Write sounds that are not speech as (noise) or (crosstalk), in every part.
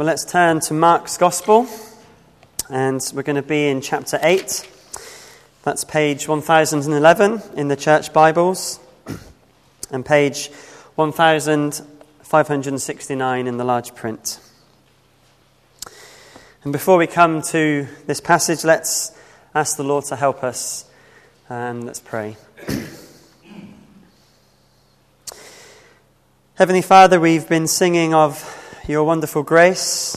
Well, let's turn to Mark's Gospel, and we're going to be in chapter 8. That's page 1011 in the church Bibles, and page 1569 in the large print. And before we come to this passage, let's ask the Lord to help us, and let's pray. Heavenly Father, we've been singing of your wonderful grace,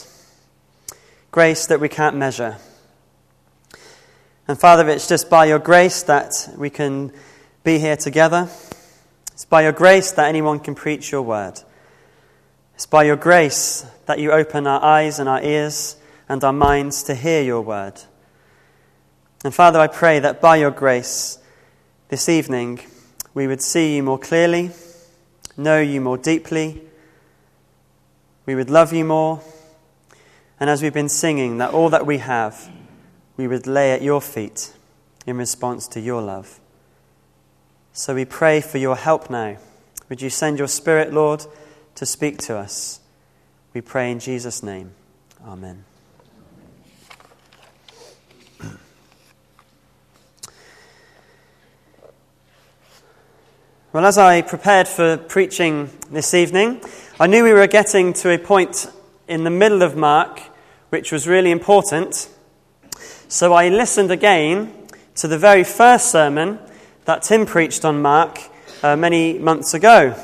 grace that we can't measure. And Father, it's just by your grace that we can be here together. It's by your grace that anyone can preach your word. It's by your grace that you open our eyes and our ears and our minds to hear your word. And Father, I pray that by your grace this evening we would see you more clearly, know you more deeply, we would love you more. And as we've been singing, that all that we have, we would lay at your feet in response to your love. So we pray for your help now. Would you send your Spirit, Lord, to speak to us? We pray in Jesus' name. Amen. Well, as I prepared for preaching this evening, I knew we were getting to a point in the middle of Mark which was really important. So I listened again to the very first sermon that Tim preached on Mark uh, many months ago.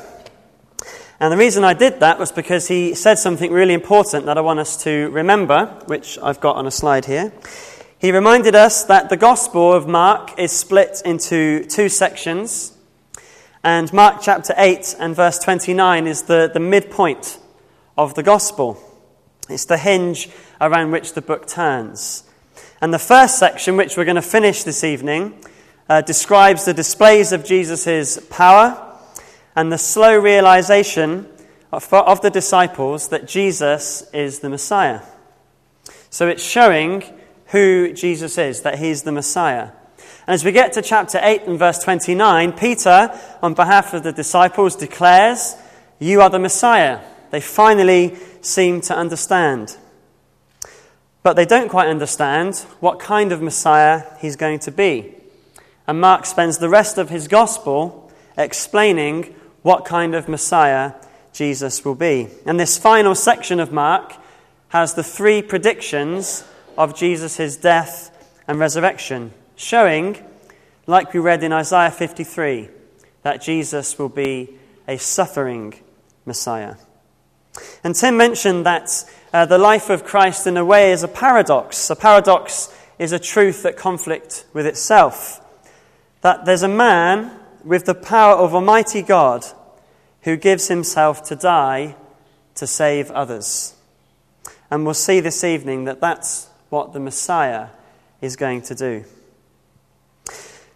And the reason I did that was because he said something really important that I want us to remember, which I've got on a slide here. He reminded us that the Gospel of Mark is split into two sections. And Mark chapter 8 and verse 29 is the, the midpoint of the gospel. It's the hinge around which the book turns. And the first section, which we're going to finish this evening, uh, describes the displays of Jesus' power and the slow realization of, of the disciples that Jesus is the Messiah. So it's showing who Jesus is, that he's the Messiah. As we get to chapter 8 and verse 29, Peter, on behalf of the disciples, declares, You are the Messiah. They finally seem to understand. But they don't quite understand what kind of Messiah he's going to be. And Mark spends the rest of his gospel explaining what kind of Messiah Jesus will be. And this final section of Mark has the three predictions of Jesus' death and resurrection showing, like we read in Isaiah 53, that Jesus will be a suffering Messiah. And Tim mentioned that uh, the life of Christ, in a way, is a paradox. A paradox is a truth that conflicts with itself. That there's a man with the power of Almighty God who gives himself to die to save others. And we'll see this evening that that's what the Messiah is going to do.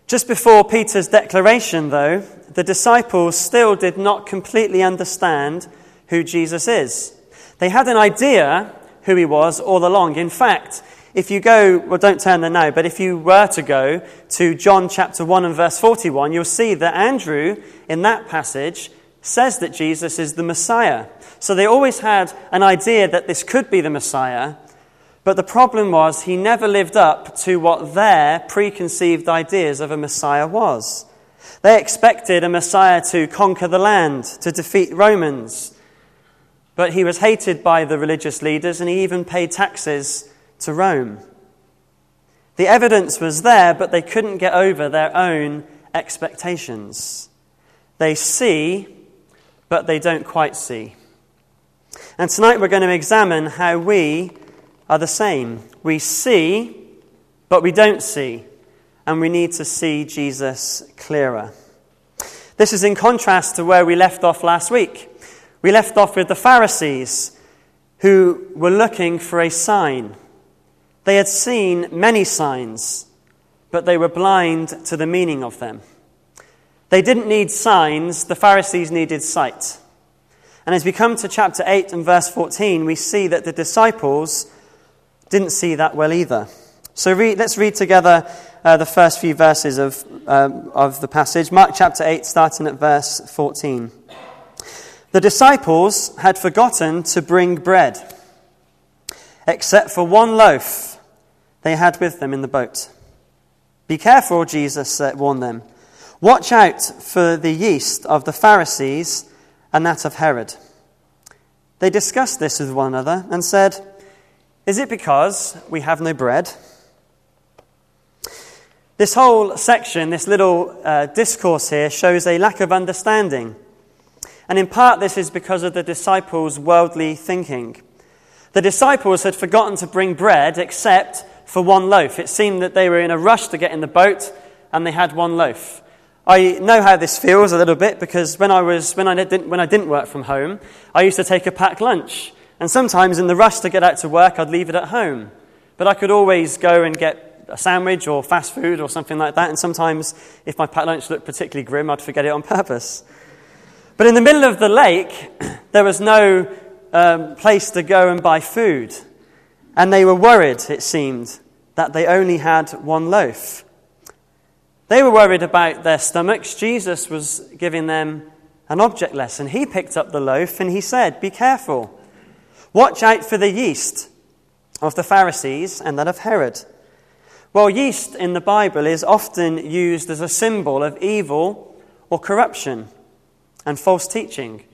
Just before Peter's declaration, though, the disciples still did not completely understand who Jesus is. They had an idea who he was all along. In fact, if you go, well, don't turn there now, but if you were to go to John chapter 1 and verse 41, you'll see that Andrew, in that passage, says that Jesus is the Messiah. So they always had an idea that this could be the Messiah, but the problem was he never lived up to what their preconceived ideas of a Messiah was. They expected a Messiah to conquer the land, to defeat Romans. But he was hated by the religious leaders and he even paid taxes to Rome. The evidence was there, but they couldn't get over their own expectations. They see, but they don't quite see. And tonight we're going to examine how we are the same. We see, but we don't see, and we need to see Jesus clearer. This is in contrast to where we left off last week. We left off with the Pharisees who were looking for a sign. They had seen many signs, but they were blind to the meaning of them. They didn't need signs, the Pharisees needed sight. And as we come to chapter 8 and verse 14, we see that the disciples didn't see that well either. So read, let's read together uh, the first few verses of, um, of the passage. Mark chapter 8, starting at verse 14. The disciples had forgotten to bring bread. except for one loaf they had with them in the boat. Be careful, Jesus warned them. Watch out for the yeast of the Pharisees and that of Herod. They discussed this with one another and said, Is it because we have no bread? This whole section, this little uh, discourse here, shows a lack of understanding. And in part, this is because of the disciples' worldly thinking. The disciples had forgotten to bring bread except for one loaf. It seemed that they were in a rush to get in the boat and they had one loaf. I know how this feels a little bit because when I, was, when, I didn't, when I didn't work from home, I used to take a packed lunch. And sometimes in the rush to get out to work, I'd leave it at home. But I could always go and get a sandwich or fast food or something like that. And sometimes, if my packed lunch looked particularly grim, I'd forget it on (laughs) purpose. But in the middle of the lake, (clears throat) there was no um, place to go and buy food. And they were worried, it seemed, that they only had one loaf. They were worried about their stomachs. Jesus was giving them an object lesson. He picked up the loaf and he said, Be careful. Watch out for the yeast of the Pharisees and that of Herod. Well, yeast in the Bible is often used as a symbol of evil or corruption and false teaching.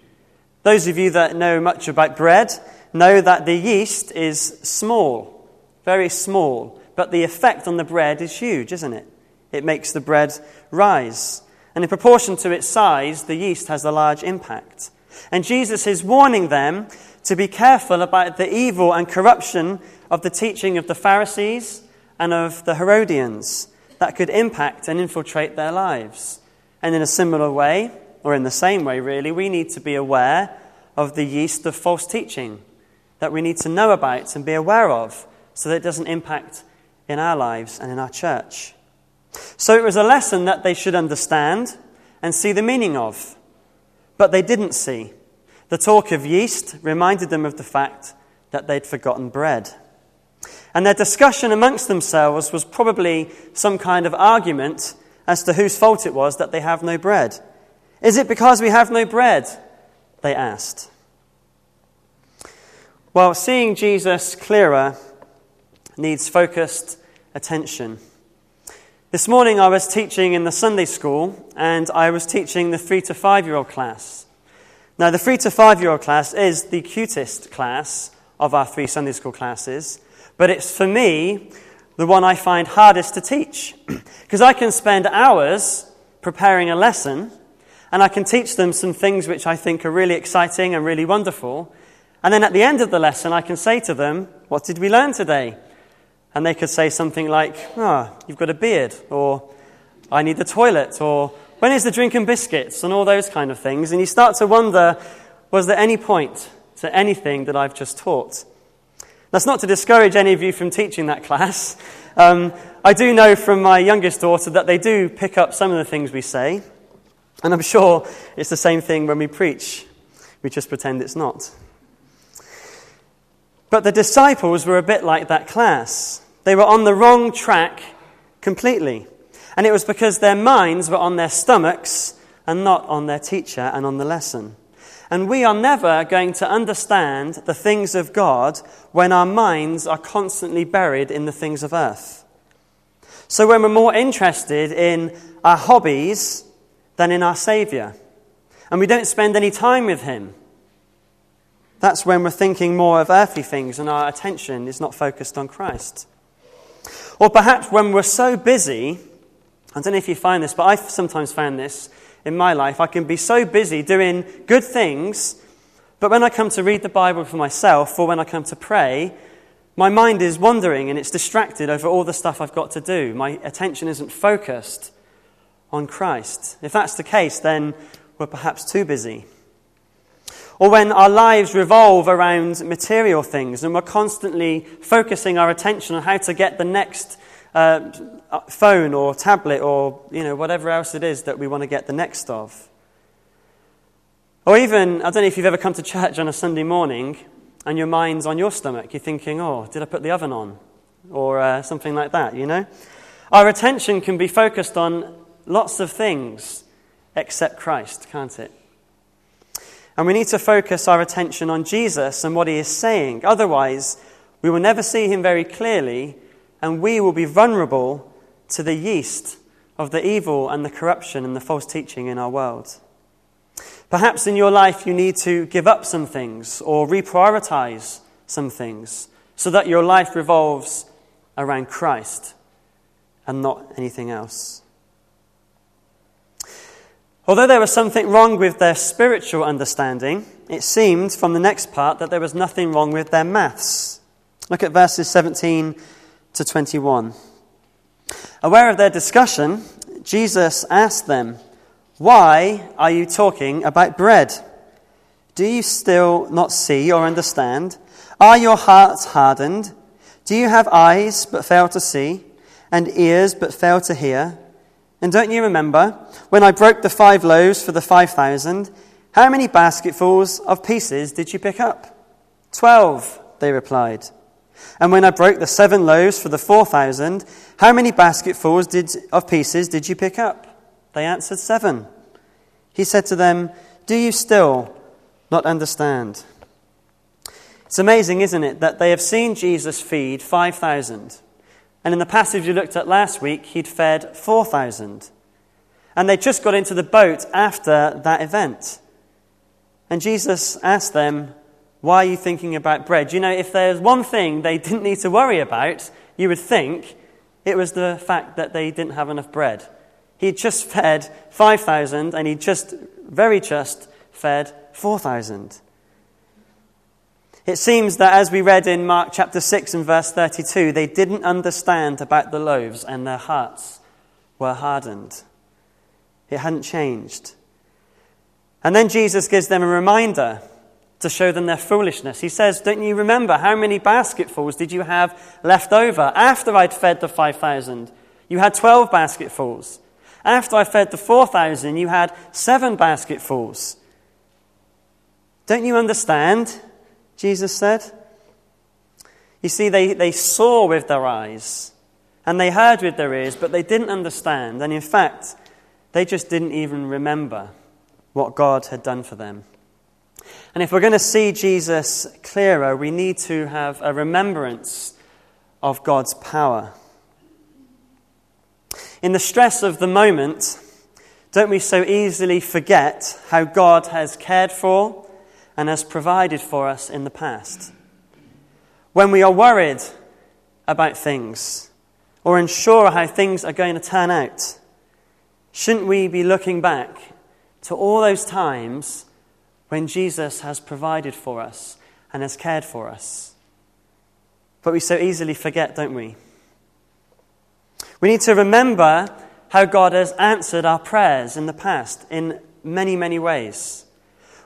Those of you that know much about bread know that the yeast is small, very small, but the effect on the bread is huge, isn't it? It makes the bread rise. And in proportion to its size, the yeast has a large impact. And Jesus is warning them to be careful about the evil and corruption of the teaching of the Pharisees and of the Herodians that could impact and infiltrate their lives. And in a similar way, or in the same way, really, we need to be aware of the yeast of false teaching that we need to know about and be aware of so that it doesn't impact in our lives and in our church. So it was a lesson that they should understand and see the meaning of. But they didn't see. The talk of yeast reminded them of the fact that they'd forgotten bread. And their discussion amongst themselves was probably some kind of argument as to whose fault it was that they have no bread. Is it because we have no bread? They asked. Well, seeing Jesus clearer needs focused attention. This morning I was teaching in the Sunday school and I was teaching the three to five year old class. Now, the three to five year old class is the cutest class of our three Sunday school classes, but it's for me the one I find hardest to teach (clears throat) because I can spend hours preparing a lesson and I can teach them some things which I think are really exciting and really wonderful. And then at the end of the lesson, I can say to them, What did we learn today? And they could say something like, Ah, oh, you've got a beard, or I need the toilet, or when is the drinking biscuits, and all those kind of things. And you start to wonder, was there any point to anything that I've just taught? That's not to discourage any of you from teaching that class. Um, I do know from my youngest daughter that they do pick up some of the things we say. And I'm sure it's the same thing when we preach. We just pretend it's not. But the disciples were a bit like that class. They were on the wrong track completely. And it was because their minds were on their stomachs and not on their teacher and on the lesson. And we are never going to understand the things of God when our minds are constantly buried in the things of earth. So when we're more interested in our hobbies than in our Saviour, and we don't spend any time with Him, that's when we're thinking more of earthly things and our attention is not focused on Christ. Or perhaps when we're so busy, I don't know if you find this, but I've sometimes found this in my life. I can be so busy doing good things, but when I come to read the Bible for myself or when I come to pray, my mind is wandering and it's distracted over all the stuff I've got to do. My attention isn't focused on Christ. If that's the case, then we're perhaps too busy. Or when our lives revolve around material things and we're constantly focusing our attention on how to get the next uh, phone or tablet or you know, whatever else it is that we want to get the next of. Or even, I don't know if you've ever come to church on a Sunday morning and your mind's on your stomach. You're thinking, oh, did I put the oven on? Or uh, something like that, you know? Our attention can be focused on lots of things except Christ, can't it? And we need to focus our attention on Jesus and what he is saying. Otherwise, we will never see him very clearly, and we will be vulnerable to the yeast of the evil and the corruption and the false teaching in our world. Perhaps in your life you need to give up some things or reprioritize some things so that your life revolves around Christ and not anything else. Although there was something wrong with their spiritual understanding, it seemed from the next part that there was nothing wrong with their maths. Look at verses 17 to 21. Aware of their discussion, Jesus asked them, Why are you talking about bread? Do you still not see or understand? Are your hearts hardened? Do you have eyes but fail to see, and ears but fail to hear? And don't you remember when I broke the five loaves for the five thousand? How many basketfuls of pieces did you pick up? Twelve, they replied. And when I broke the seven loaves for the four thousand, how many basketfuls did, of pieces did you pick up? They answered, Seven. He said to them, Do you still not understand? It's amazing, isn't it, that they have seen Jesus feed 5,000. And in the passage we looked at last week, he'd fed 4,000. And they just got into the boat after that event. And Jesus asked them, why are you thinking about bread? You know, if there's one thing they didn't need to worry about, you would think it was the fact that they didn't have enough bread. He'd just fed 5,000 and he'd just, very just, fed 4,000. It seems that as we read in Mark chapter 6 and verse 32, they didn't understand about the loaves and their hearts were hardened. It hadn't changed. And then Jesus gives them a reminder to show them their foolishness. He says, Don't you remember how many basketfuls did you have left over after I'd fed the 5,000? You had 12 basketfuls. After I fed the 4,000, you had seven basketfuls. Don't you understand? Jesus said. You see, they, they saw with their eyes and they heard with their ears, but they didn't understand. And in fact, they just didn't even remember what God had done for them. And if we're going to see Jesus clearer, we need to have a remembrance of God's power. In the stress of the moment, don't we so easily forget how God has cared for and has provided for us in the past? When we are worried about things or unsure how things are going to turn out, shouldn't we be looking back to all those times when Jesus has provided for us and has cared for us. But we so easily forget, don't we? We need to remember how God has answered our prayers in the past in many, many ways.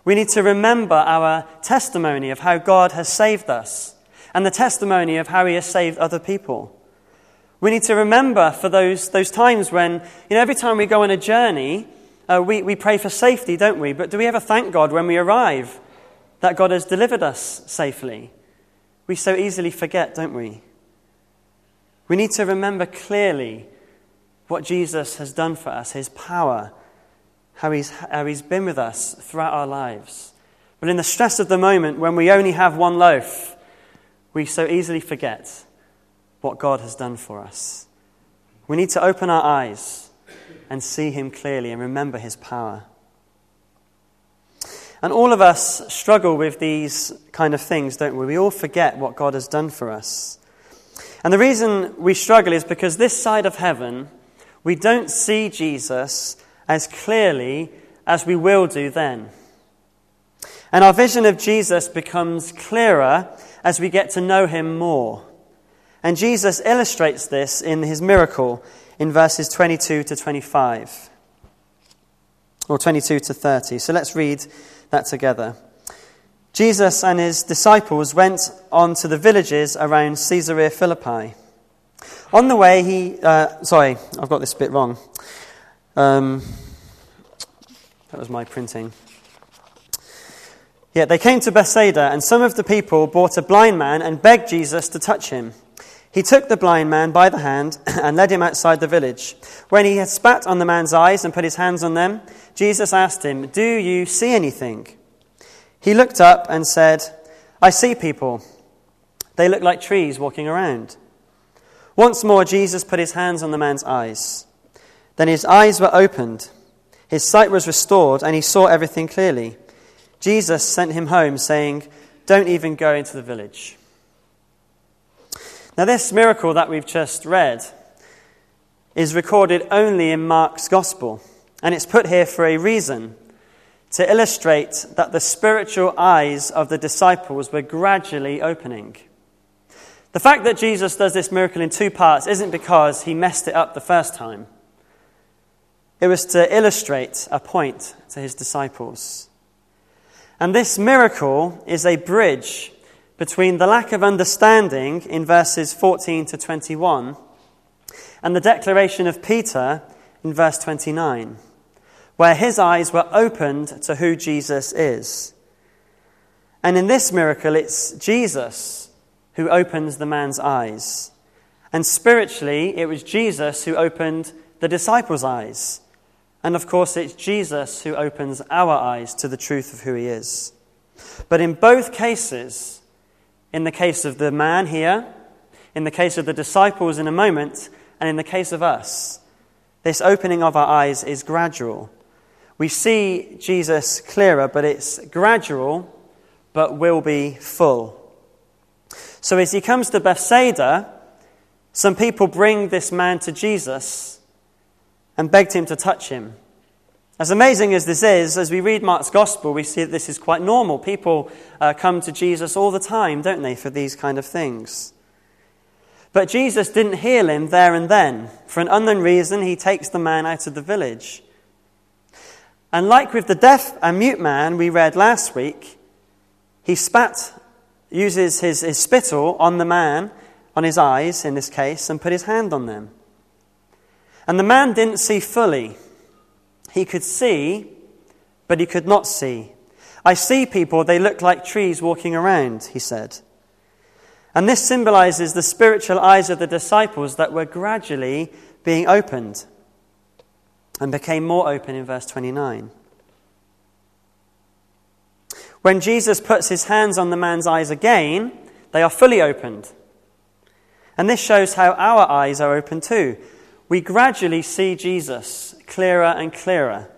We need to remember our testimony of how God has saved us and the testimony of how He has saved other people. We need to remember for those, those times when, you know, every time we go on a journey, uh, we, we pray for safety, don't we? But do we ever thank God when we arrive that God has delivered us safely? We so easily forget, don't we? We need to remember clearly what Jesus has done for us, his power, how he's, how he's been with us throughout our lives. But in the stress of the moment, when we only have one loaf, we so easily forget what God has done for us. We need to open our eyes and see Him clearly and remember His power. And all of us struggle with these kind of things, don't we? We all forget what God has done for us. And the reason we struggle is because this side of heaven, we don't see Jesus as clearly as we will do then. And our vision of Jesus becomes clearer as we get to know him more. And Jesus illustrates this in his miracle in verses 22 to 25, or 22 to 30. So let's read that together. Jesus and his disciples went on to the villages around Caesarea Philippi. On the way, he. Uh, sorry, I've got this bit wrong. Um, that was my printing. Yeah, they came to Bethsaida, and some of the people brought a blind man and begged Jesus to touch him. He took the blind man by the hand (clears throat) and led him outside the village. When he had spat on the man's eyes and put his hands on them, Jesus asked him, Do you see anything? He looked up and said, I see people, They look like trees walking around. Once more, Jesus put his hands on the man's eyes. Then his eyes were opened, his sight was restored, and he saw everything clearly. Jesus sent him home, saying, Don't even go into the village. Now, this miracle that we've just read is recorded only in Mark's Gospel, and it's put here for a reason to illustrate that the spiritual eyes of the disciples were gradually opening. The fact that Jesus does this miracle in two parts isn't because he messed it up the first time. It was to illustrate a point to his disciples. And this miracle is a bridge between the lack of understanding in verses 14 to 21 and the declaration of Peter in verse 29, where his eyes were opened to who Jesus is. And in this miracle, it's Jesus who opens the man's eyes. And spiritually, it was Jesus who opened the disciples' eyes. And of course, it's Jesus who opens our eyes to the truth of who he is. But in both cases, in the case of the man here, in the case of the disciples in a moment, and in the case of us, this opening of our eyes is gradual. We see Jesus clearer, but it's gradual, but will be full. So as he comes to Bethsaida, some people bring this man to Jesus and begged him to touch him. As amazing as this is, as we read Mark's gospel, we see that this is quite normal. People uh, come to Jesus all the time, don't they, for these kind of things. But Jesus didn't heal him there and then. For an unknown reason, he takes the man out of the village. And like with the deaf and mute man we read last week, he spat, uses his, his spittle on the man, on his eyes in this case, and put his hand on them. And the man didn't see fully. He could see, but he could not see. I see people, they look like trees walking around, he said. And this symbolizes the spiritual eyes of the disciples that were gradually being opened and became more open in verse 29. When Jesus puts his hands on the man's eyes again, they are fully opened. And this shows how our eyes are open too. We gradually see Jesus clearer and clearer.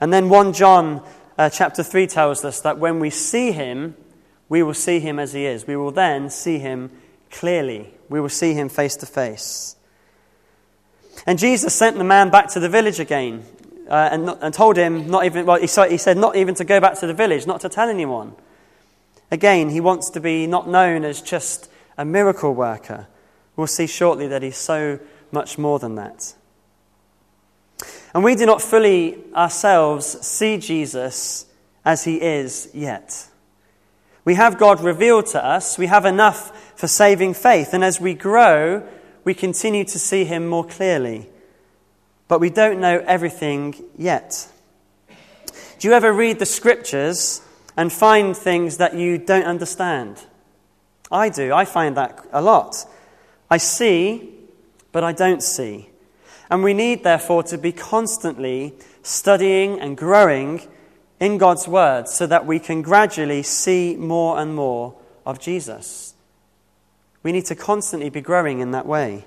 And then 1 John uh, chapter 3 tells us that when we see him, we will see him as he is. We will then see him clearly. We will see him face to face. And Jesus sent the man back to the village again uh, and, and told him not even, well, he said not even to go back to the village, not to tell anyone. Again, he wants to be not known as just a miracle worker. We'll see shortly that he's so much more than that. And we do not fully ourselves see Jesus as he is yet. We have God revealed to us, we have enough for saving faith, and as we grow, we continue to see him more clearly. But we don't know everything yet. Do you ever read the scriptures and find things that you don't understand? I do. I find that a lot. I see, but I don't see. And we need, therefore, to be constantly studying and growing in God's Word so that we can gradually see more and more of Jesus. We need to constantly be growing in that way.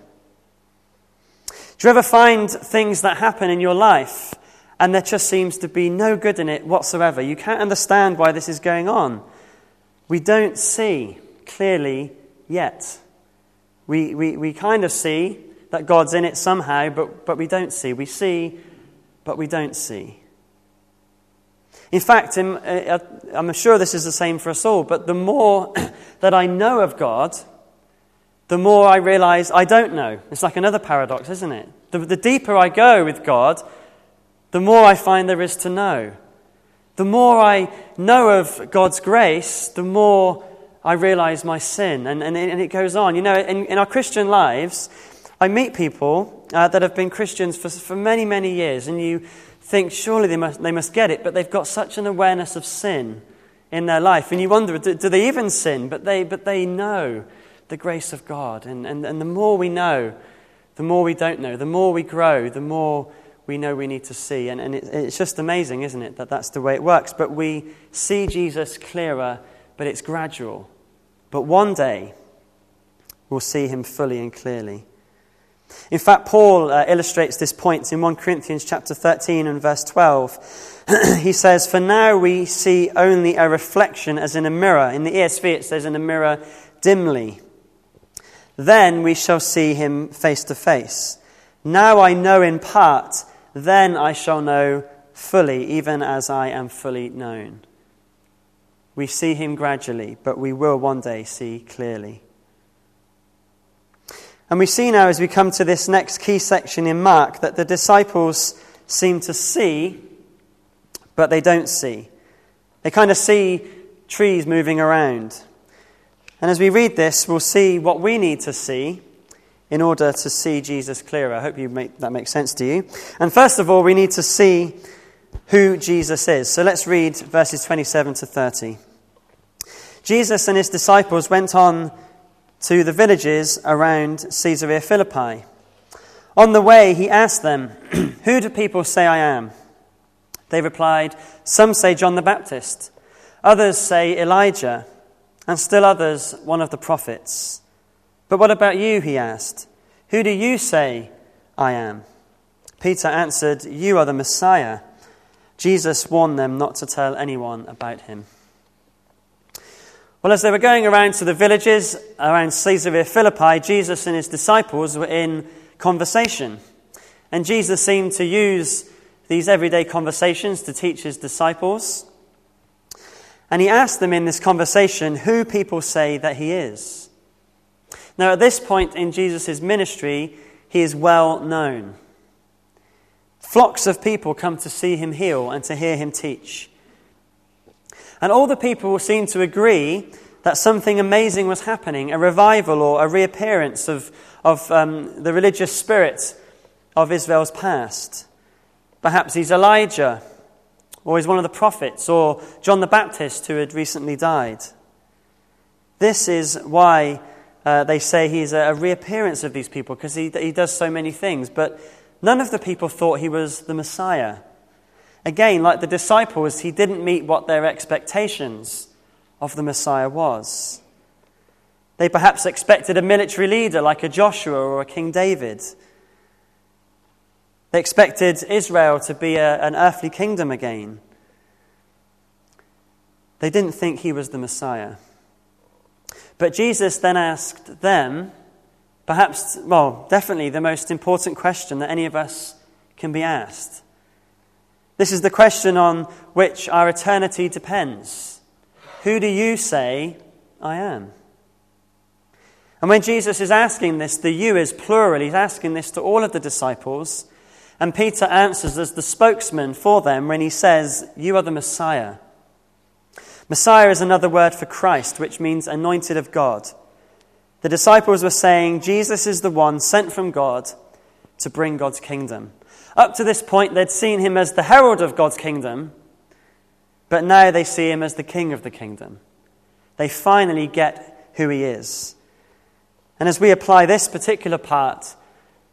Do you ever find things that happen in your life and there just seems to be no good in it whatsoever? You can't understand why this is going on. We don't see clearly yet. We, we, we kind of see that God's in it somehow, but, but we don't see. We see, but we don't see. In fact, I'm, uh, I'm sure this is the same for us all, but the more (clears throat) that I know of God, the more I realize I don't know. It's like another paradox, isn't it? The, the deeper I go with God, the more I find there is to know. The more I know of God's grace, the more I realize my sin. And, and, and it goes on. You know, in, in our Christian lives, I meet people uh, that have been Christians for, for many, many years, and you think surely they must, they must get it, but they've got such an awareness of sin in their life. And you wonder, do, do they even sin? But they, but they know the grace of God. And, and, and the more we know, the more we don't know. The more we grow, the more we know we need to see. And, and it, it's just amazing, isn't it, that that's the way it works. But we see Jesus clearer, but it's gradual but one day we'll see him fully and clearly. In fact, Paul uh, illustrates this point in 1 Corinthians chapter 13 and verse 12. (clears throat) he says, For now we see only a reflection as in a mirror. In the ESV it says, in a mirror dimly. Then we shall see him face to face. Now I know in part, then I shall know fully, even as I am fully known. We see him gradually, but we will one day see clearly. And we see now, as we come to this next key section in Mark, that the disciples seem to see, but they don't see. They kind of see trees moving around. And as we read this, we'll see what we need to see in order to see Jesus clearer. I hope you make, that makes sense to you. And first of all, we need to see who Jesus is. So let's read verses 27 to 30. Jesus and his disciples went on to the villages around Caesarea Philippi. On the way, he asked them, (clears throat) Who do people say I am? They replied, Some say John the Baptist, others say Elijah, and still others one of the prophets. But what about you? He asked. Who do you say I am? Peter answered, You are the Messiah. Jesus warned them not to tell anyone about him. Well, as they were going around to the villages around Caesarea Philippi, Jesus and his disciples were in conversation. And Jesus seemed to use these everyday conversations to teach his disciples. And he asked them in this conversation who people say that he is. Now, at this point in Jesus' ministry, he is well known. Flocks of people come to see him heal and to hear him teach. And all the people seemed to agree that something amazing was happening a revival or a reappearance of, of um, the religious spirit of Israel's past. Perhaps he's Elijah, or he's one of the prophets, or John the Baptist who had recently died. This is why uh, they say he's a, a reappearance of these people, because he, he does so many things. But none of the people thought he was the Messiah. Again, like the disciples, he didn't meet what their expectations of the Messiah was. They perhaps expected a military leader like a Joshua or a King David. They expected Israel to be a, an earthly kingdom again. They didn't think he was the Messiah. But Jesus then asked them, perhaps, well, definitely the most important question that any of us can be asked. This is the question on which our eternity depends. Who do you say I am? And when Jesus is asking this, the you is plural. He's asking this to all of the disciples. And Peter answers as the spokesman for them when he says, You are the Messiah. Messiah is another word for Christ, which means anointed of God. The disciples were saying, Jesus is the one sent from God to bring God's kingdom. Up to this point, they'd seen him as the herald of God's kingdom, but now they see him as the king of the kingdom. They finally get who he is. And as we apply this particular part,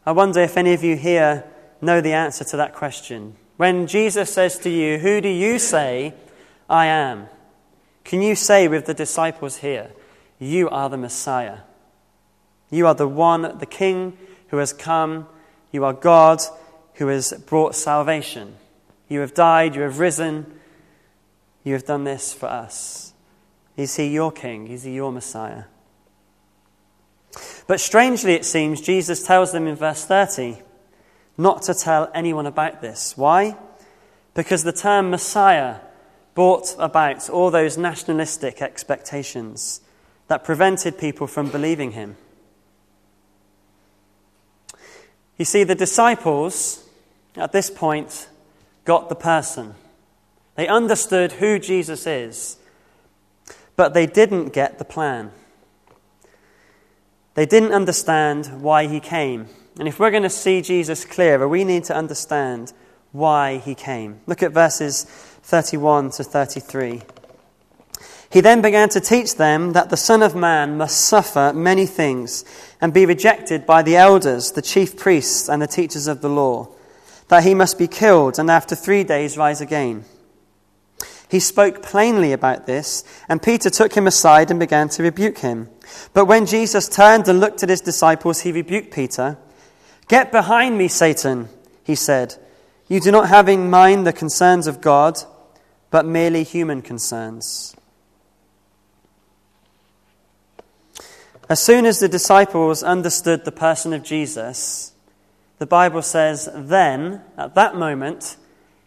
I wonder if any of you here know the answer to that question. When Jesus says to you, Who do you say I am? Can you say with the disciples here, You are the Messiah? You are the one, the King who has come. You are God who has brought salvation. You have died, you have risen, you have done this for us. Is he your king? Is he your Messiah? But strangely, it seems, Jesus tells them in verse 30 not to tell anyone about this. Why? Because the term Messiah brought about all those nationalistic expectations that prevented people from believing him. You see, the disciples at this point got the person. They understood who Jesus is, but they didn't get the plan. They didn't understand why he came. And if we're going to see Jesus clearer, we need to understand why he came. Look at verses 31 to 33. He then began to teach them that the Son of Man must suffer many things and be rejected by the elders, the chief priests, and the teachers of the law, that he must be killed and after three days rise again. He spoke plainly about this, and Peter took him aside and began to rebuke him. But when Jesus turned and looked at his disciples, he rebuked Peter. Get behind me, Satan, he said. You do not have in mind the concerns of God, but merely human concerns. As soon as the disciples understood the person of Jesus, the Bible says, then, at that moment,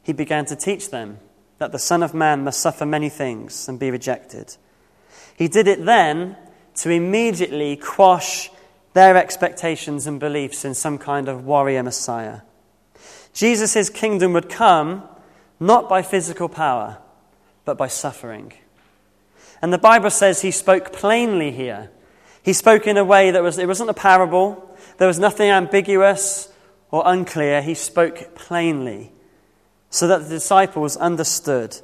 he began to teach them that the Son of Man must suffer many things and be rejected. He did it then to immediately quash their expectations and beliefs in some kind of warrior Messiah. Jesus' kingdom would come not by physical power, but by suffering. And the Bible says he spoke plainly here. He spoke in a way that was, it wasn't a parable, there was nothing ambiguous or unclear. He spoke plainly so that the disciples understood.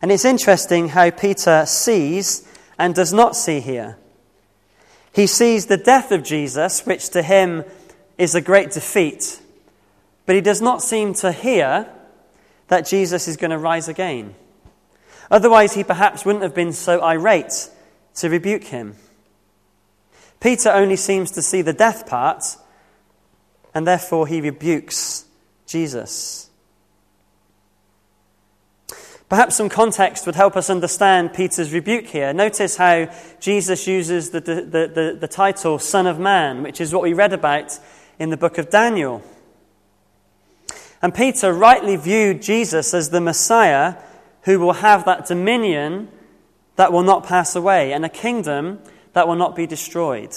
And it's interesting how Peter sees and does not see here. He sees the death of Jesus, which to him is a great defeat, but he does not seem to hear that Jesus is going to rise again. Otherwise, he perhaps wouldn't have been so irate to rebuke him. Peter only seems to see the death part, and therefore he rebukes Jesus. Perhaps some context would help us understand Peter's rebuke here. Notice how Jesus uses the, the, the, the, title Son of Man, which is what we read about in the book of Daniel. And Peter rightly viewed Jesus as the Messiah who will have that dominion that will not pass away and a kingdom that will not be destroyed.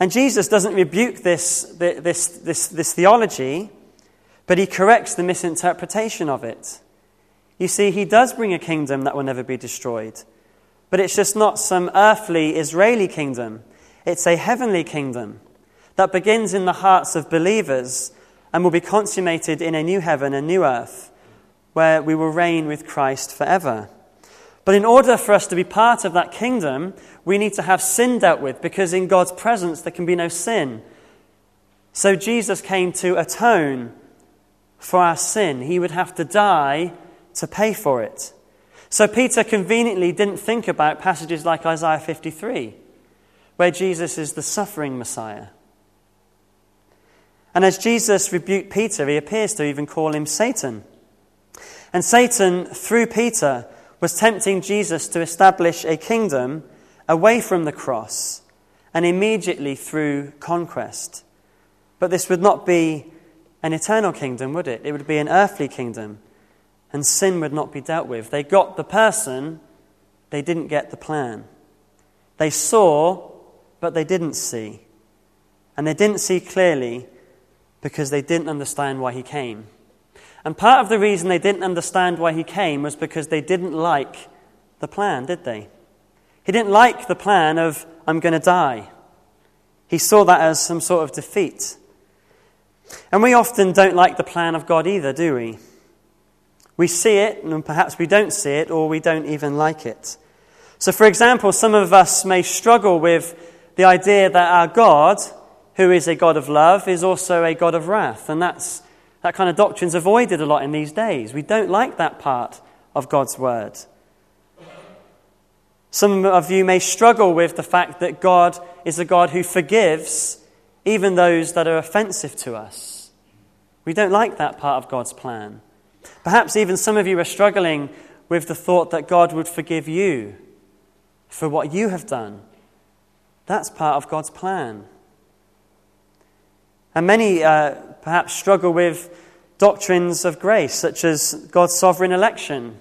And Jesus doesn't rebuke this, this, this, this theology but he corrects the misinterpretation of it. You see, he does bring a kingdom that will never be destroyed. But it's just not some earthly Israeli kingdom, it's a heavenly kingdom that begins in the hearts of believers and will be consummated in a new heaven and new earth where we will reign with Christ forever. But in order for us to be part of that kingdom, we need to have sin dealt with because in God's presence there can be no sin. So Jesus came to atone for our sin. He would have to die to pay for it. So Peter conveniently didn't think about passages like Isaiah 53, where Jesus is the suffering Messiah. And as Jesus rebuked Peter, he appears to even call him Satan. And Satan, through Peter, was tempting Jesus to establish a kingdom away from the cross and immediately through conquest. But this would not be an eternal kingdom, would it? It would be an earthly kingdom. And sin would not be dealt with. They got the person, they didn't get the plan. They saw, but they didn't see. And they didn't see clearly because they didn't understand why he came. And part of the reason they didn't understand why he came was because they didn't like the plan, did they? He didn't like the plan of, I'm going to die. He saw that as some sort of defeat. And we often don't like the plan of God either, do we? We see it, and perhaps we don't see it, or we don't even like it. So, for example, some of us may struggle with the idea that our God, who is a God of love, is also a God of wrath. And that's, that kind of doctrine's avoided a lot in these days. We don't like that part of God's word. Some of you may struggle with the fact that God is a God who forgives even those that are offensive to us. We don't like that part of God's plan. Perhaps even some of you are struggling with the thought that God would forgive you for what you have done. That's part of God's plan. And many uh, perhaps struggle with doctrines of grace, such as God's sovereign election.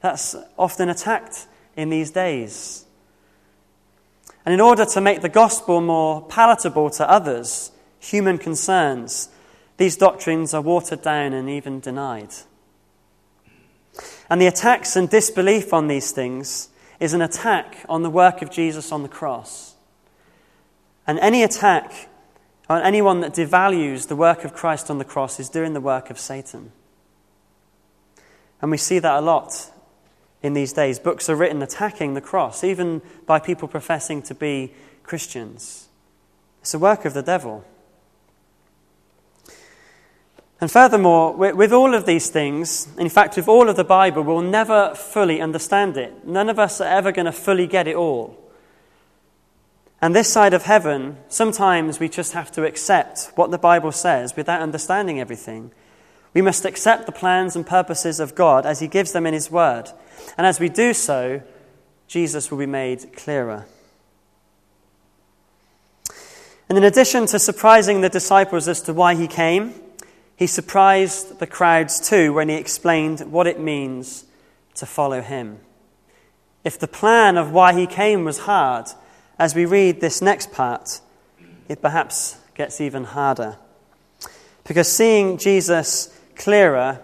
That's often attacked in these days. And in order to make the gospel more palatable to others, human concerns, these doctrines are watered down and even denied. And the attacks and disbelief on these things is an attack on the work of Jesus on the cross. And any attack on anyone that devalues the work of Christ on the cross is doing the work of Satan. And we see that a lot in these days. Books are written attacking the cross, even by people professing to be Christians. It's a work of the devil. And furthermore, with all of these things, in fact, with all of the Bible, we'll never fully understand it. None of us are ever going to fully get it all. And this side of heaven, sometimes we just have to accept what the Bible says without understanding everything. We must accept the plans and purposes of God as He gives them in His Word. And as we do so, Jesus will be made clearer. And in addition to surprising the disciples as to why He came, he surprised the crowds too when he explained what it means to follow him. If the plan of why he came was hard, as we read this next part, it perhaps gets even harder. Because seeing Jesus clearer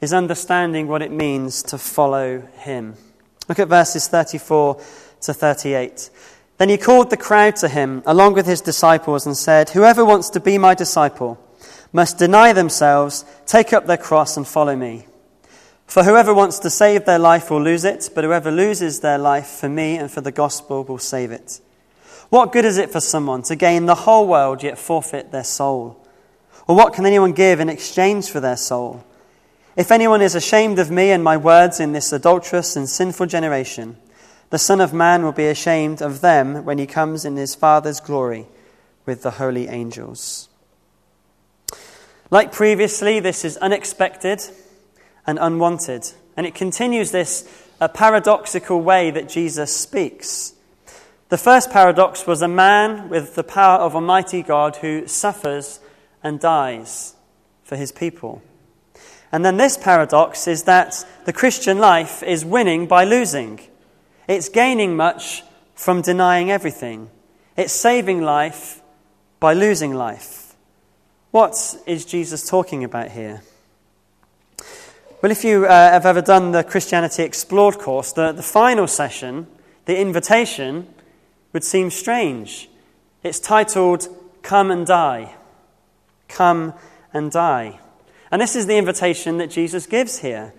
is understanding what it means to follow him. Look at verses 34 to 38. Then he called the crowd to him, along with his disciples, and said, Whoever wants to be my disciple, must deny themselves, take up their cross, and follow me. For whoever wants to save their life will lose it, but whoever loses their life for me and for the gospel will save it. What good is it for someone to gain the whole world yet forfeit their soul? Or what can anyone give in exchange for their soul? If anyone is ashamed of me and my words in this adulterous and sinful generation, the Son of Man will be ashamed of them when he comes in his Father's glory with the holy angels. Like previously, this is unexpected and unwanted. And it continues this a paradoxical way that Jesus speaks. The first paradox was a man with the power of a mighty God who suffers and dies for his people. And then this paradox is that the Christian life is winning by losing. It's gaining much from denying everything. It's saving life by losing life. What is Jesus talking about here? Well, if you uh, have ever done the Christianity Explored course, the, the final session, the invitation, would seem strange. It's titled Come and Die. Come and Die. And this is the invitation that Jesus gives here.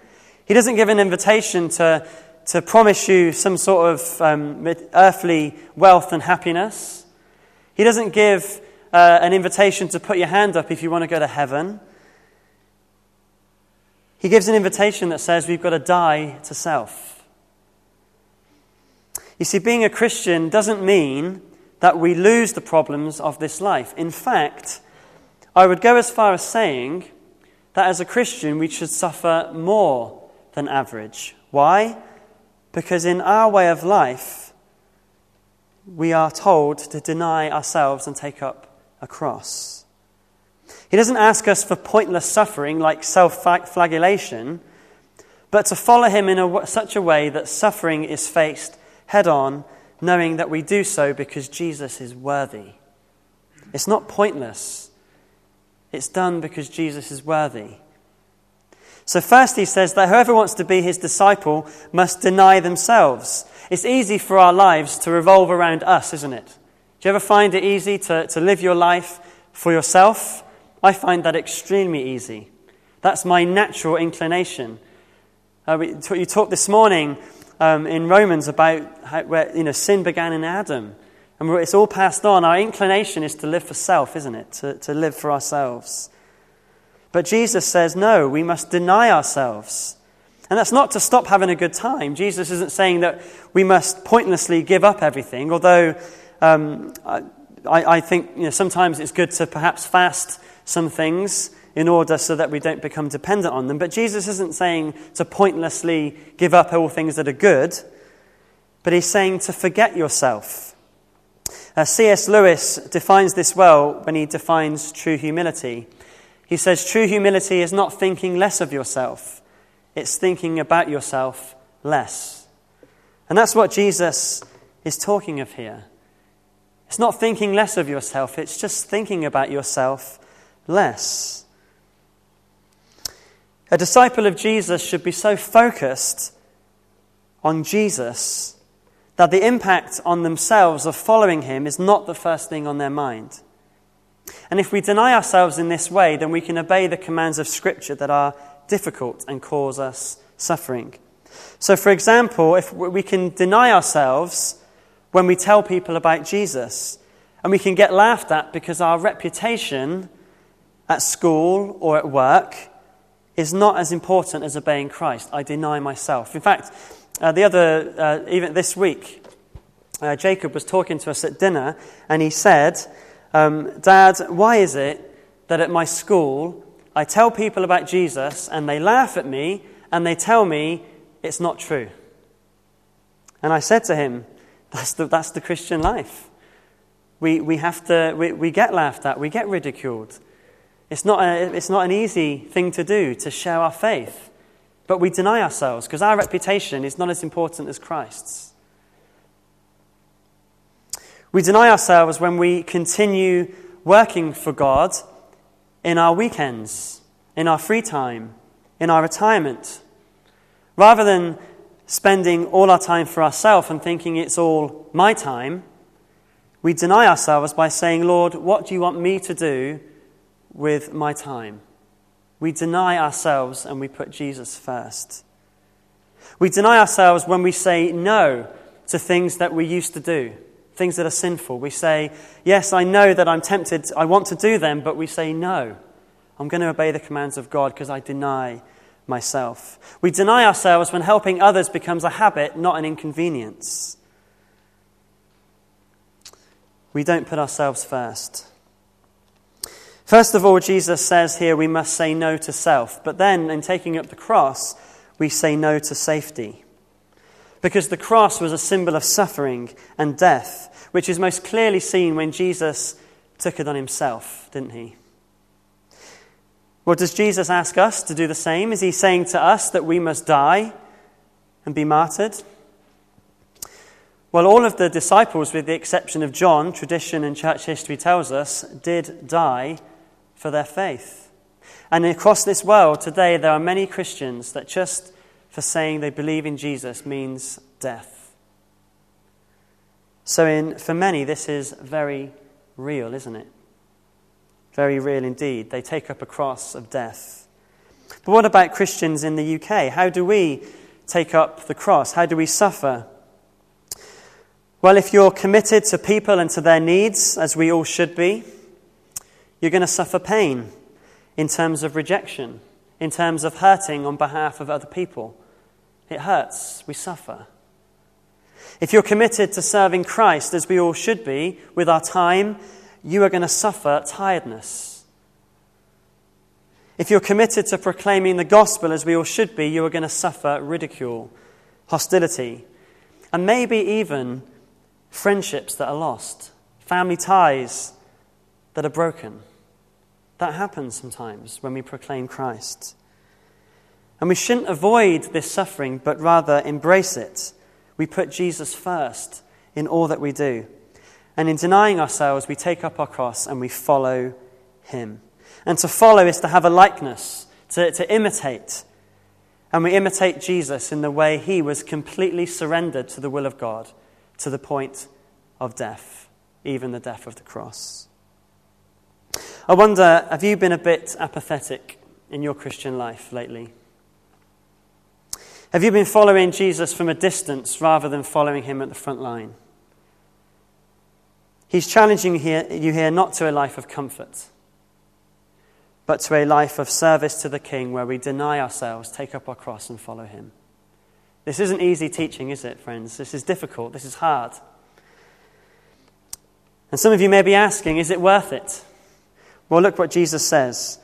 He doesn't give an invitation to, to promise you some sort of um, earthly wealth and happiness. He doesn't give uh, an invitation to put your hand up if you want to go to heaven. He gives an invitation that says we've got to die to self. You see, being a Christian doesn't mean that we lose the problems of this life. In fact, I would go as far as saying that as a Christian we should suffer more than average. Why? Because in our way of life, we are told to deny ourselves and take up a cross. He doesn't ask us for pointless suffering like self flagellation, but to follow him in a, such a way that suffering is faced head on, knowing that we do so because Jesus is worthy. It's not pointless, it's done because Jesus is worthy. So, first, he says that whoever wants to be his disciple must deny themselves. It's easy for our lives to revolve around us, isn't it? Do you ever find it easy to, to live your life for yourself? I find that extremely easy. That's my natural inclination. Uh, we, you talked this morning um, in Romans about how, where you know, sin began in Adam. And it's all passed on. Our inclination is to live for self, isn't it? To, to live for ourselves. But Jesus says, no, we must deny ourselves. And that's not to stop having a good time. Jesus isn't saying that we must pointlessly give up everything, although um, I, I, think you know, sometimes it's good to perhaps fast some things in order so that we don't become dependent on them. But Jesus isn't saying to pointlessly give up all things that are good, but he's saying to forget yourself. Uh, C.S. Lewis defines this well when he defines true humility. He says, True humility is not thinking less of yourself, it's thinking about yourself less. And that's what Jesus is talking of here. It's not thinking less of yourself, it's just thinking about yourself less. A disciple of Jesus should be so focused on Jesus that the impact on themselves of following him is not the first thing on their mind. And if we deny ourselves in this way, then we can obey the commands of Scripture that are difficult and cause us suffering. So, for example, if we can deny ourselves when we tell people about Jesus. And we can get laughed at because our reputation at school or at work is not as important as obeying Christ. I deny myself. In fact, uh, the other, uh, even this week, uh, Jacob was talking to us at dinner, and he said, um, Dad, why is it that at my school I tell people about Jesus and they laugh at me and they tell me it's not true? And I said to him, That's the, that's the Christian life. We, we, have to, we, we get laughed at, we get ridiculed. It's not, a, it's not an easy thing to do to share our faith, but we deny ourselves because our reputation is not as important as Christ's. We deny ourselves when we continue working for God in our weekends, in our free time, in our retirement. Rather than spending all our time for ourselves and thinking it's all my time, we deny ourselves by saying, Lord, what do you want me to do with my time? We deny ourselves and we put Jesus first. We deny ourselves when we say no to things that we used to do things that are sinful. We say, Yes, I know that I'm tempted, I want to do them, but we say, No, I'm going to obey the commands of God because I deny myself. We deny ourselves when helping others becomes a habit, not an inconvenience. We don't put ourselves first. First of all, Jesus says here we must say no to self, but then in taking up the cross, we say no to safety. Because the cross was a symbol of suffering and death, which is most clearly seen when Jesus took it on himself, didn't he? Well, does Jesus ask us to do the same? Is he saying to us that we must die and be martyred? Well, all of the disciples, with the exception of John, tradition and church history tells us, did die for their faith. And across this world today, there are many Christians that just for saying they believe in Jesus means death. So, in, for many, this is very real, isn't it? Very real indeed. They take up a cross of death. But what about Christians in the UK? How do we take up the cross? How do we suffer? Well, if you're committed to people and to their needs, as we all should be, you're going to suffer pain in terms of rejection, in terms of hurting on behalf of other people. It hurts. We suffer. If you're committed to serving Christ, as we all should be, with our time, you are going to suffer tiredness. If you're committed to proclaiming the gospel, as we all should be, you are going to suffer ridicule, hostility, and maybe even friendships that are lost, family ties that are broken. That happens sometimes when we proclaim Christ. And we shouldn't avoid this suffering, but rather embrace it. We put Jesus first in all that we do. And in denying ourselves, we take up our cross and we follow him. And to follow is to have a likeness, to, to imitate. And we imitate Jesus in the way he was completely surrendered to the will of God to the point of death, even the death of the cross. I wonder, have you been a bit apathetic in your Christian life lately? Have you been following Jesus from a distance rather than following him at the front line? He's challenging you here not to a life of comfort, but to a life of service to the King where we deny ourselves, take up our cross, and follow him. This isn't easy teaching, is it, friends? This is difficult. This is hard. And some of you may be asking, is it worth it? Well, look what Jesus says.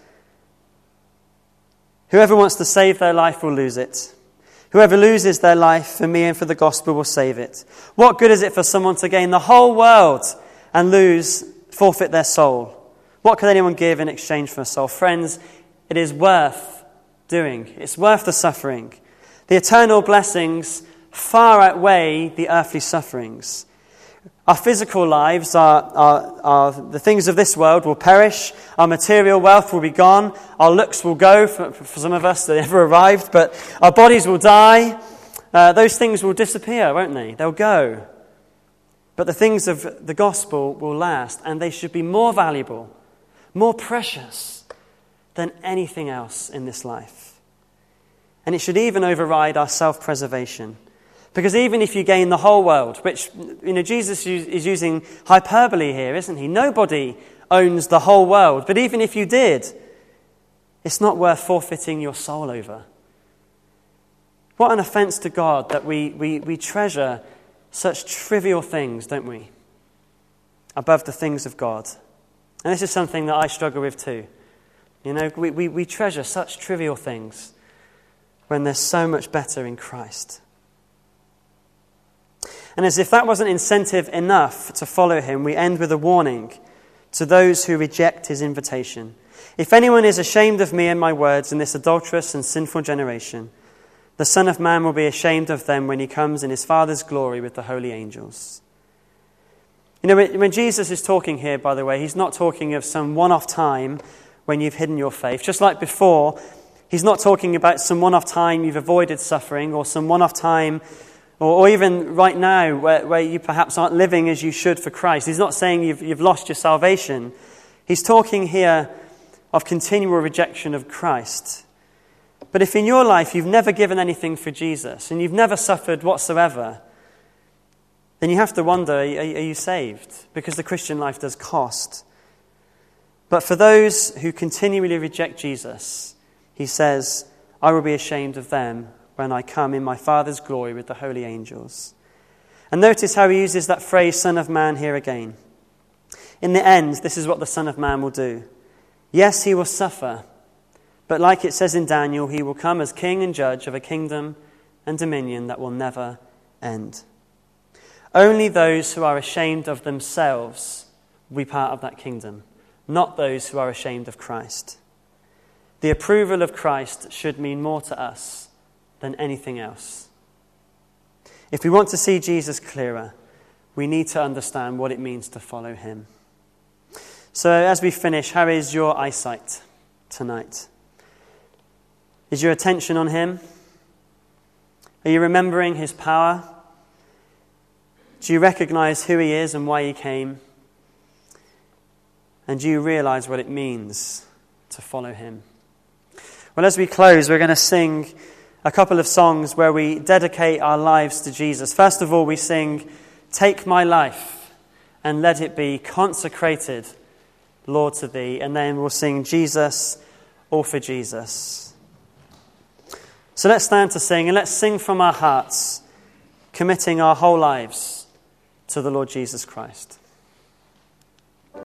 Whoever wants to save their life will lose it. Whoever loses their life for me and for the gospel will save it. What good is it for someone to gain the whole world and lose, forfeit their soul? What could anyone give in exchange for a soul? Friends, it is worth doing. It's worth the suffering. The eternal blessings far outweigh the earthly sufferings. Our physical lives, are, are, are, the things of this world will perish. Our material wealth will be gone. Our looks will go, for, for some of us that (laughs) never arrived, but our bodies will die. Uh, those things will disappear, won't they? They'll go. But the things of the gospel will last, and they should be more valuable, more precious than anything else in this life. And it should even override our self preservation. Because even if you gain the whole world, which, you know, Jesus is using hyperbole here, isn't he? Nobody owns the whole world. But even if you did, it's not worth forfeiting your soul over. What an offense to God that we, we, we treasure such trivial things, don't we? Above the things of God. And this is something that I struggle with too. You know, we, we, we treasure such trivial things when there's so much better in Christ. And as if that wasn't incentive enough to follow him, we end with a warning to those who reject his invitation. If anyone is ashamed of me and my words in this adulterous and sinful generation, the Son of Man will be ashamed of them when he comes in his Father's glory with the holy angels. You know, when Jesus is talking here, by the way, he's not talking of some one off time when you've hidden your faith. Just like before, he's not talking about some one off time you've avoided suffering or some one off time, or, or, even right now where, where you perhaps aren't living as you should for Christ. He's not saying you've, you've lost your salvation. He's talking here of continual rejection of Christ. But if in your life you've never given anything for Jesus and you've never suffered whatsoever, then you have to wonder are, are you saved? Because the Christian life does cost. But for those who continually reject Jesus, he says, I will be ashamed of them when I come in my Father's glory with the holy angels. And notice how he uses that phrase, Son of Man, here again. In the end, this is what the Son of Man will do. Yes, he will suffer, but like it says in Daniel, he will come as king and judge of a kingdom and dominion that will never end. Only those who are ashamed of themselves will be part of that kingdom, not those who are ashamed of Christ. The approval of Christ should mean more to us than anything else. If we want to see Jesus clearer, we need to understand what it means to follow him. So, as we finish, how is your eyesight tonight? Is your attention on him? Are you remembering his power? Do you recognize who he is and why he came? And do you realize what it means to follow him? Well, as we close, we're going to sing a couple of songs where we dedicate our lives to Jesus. First of all, we sing, Take my life and let it be consecrated, Lord, to thee. And then we'll sing, Jesus, all for Jesus. So let's stand to sing and let's sing from our hearts, committing our whole lives to the Lord Jesus Christ.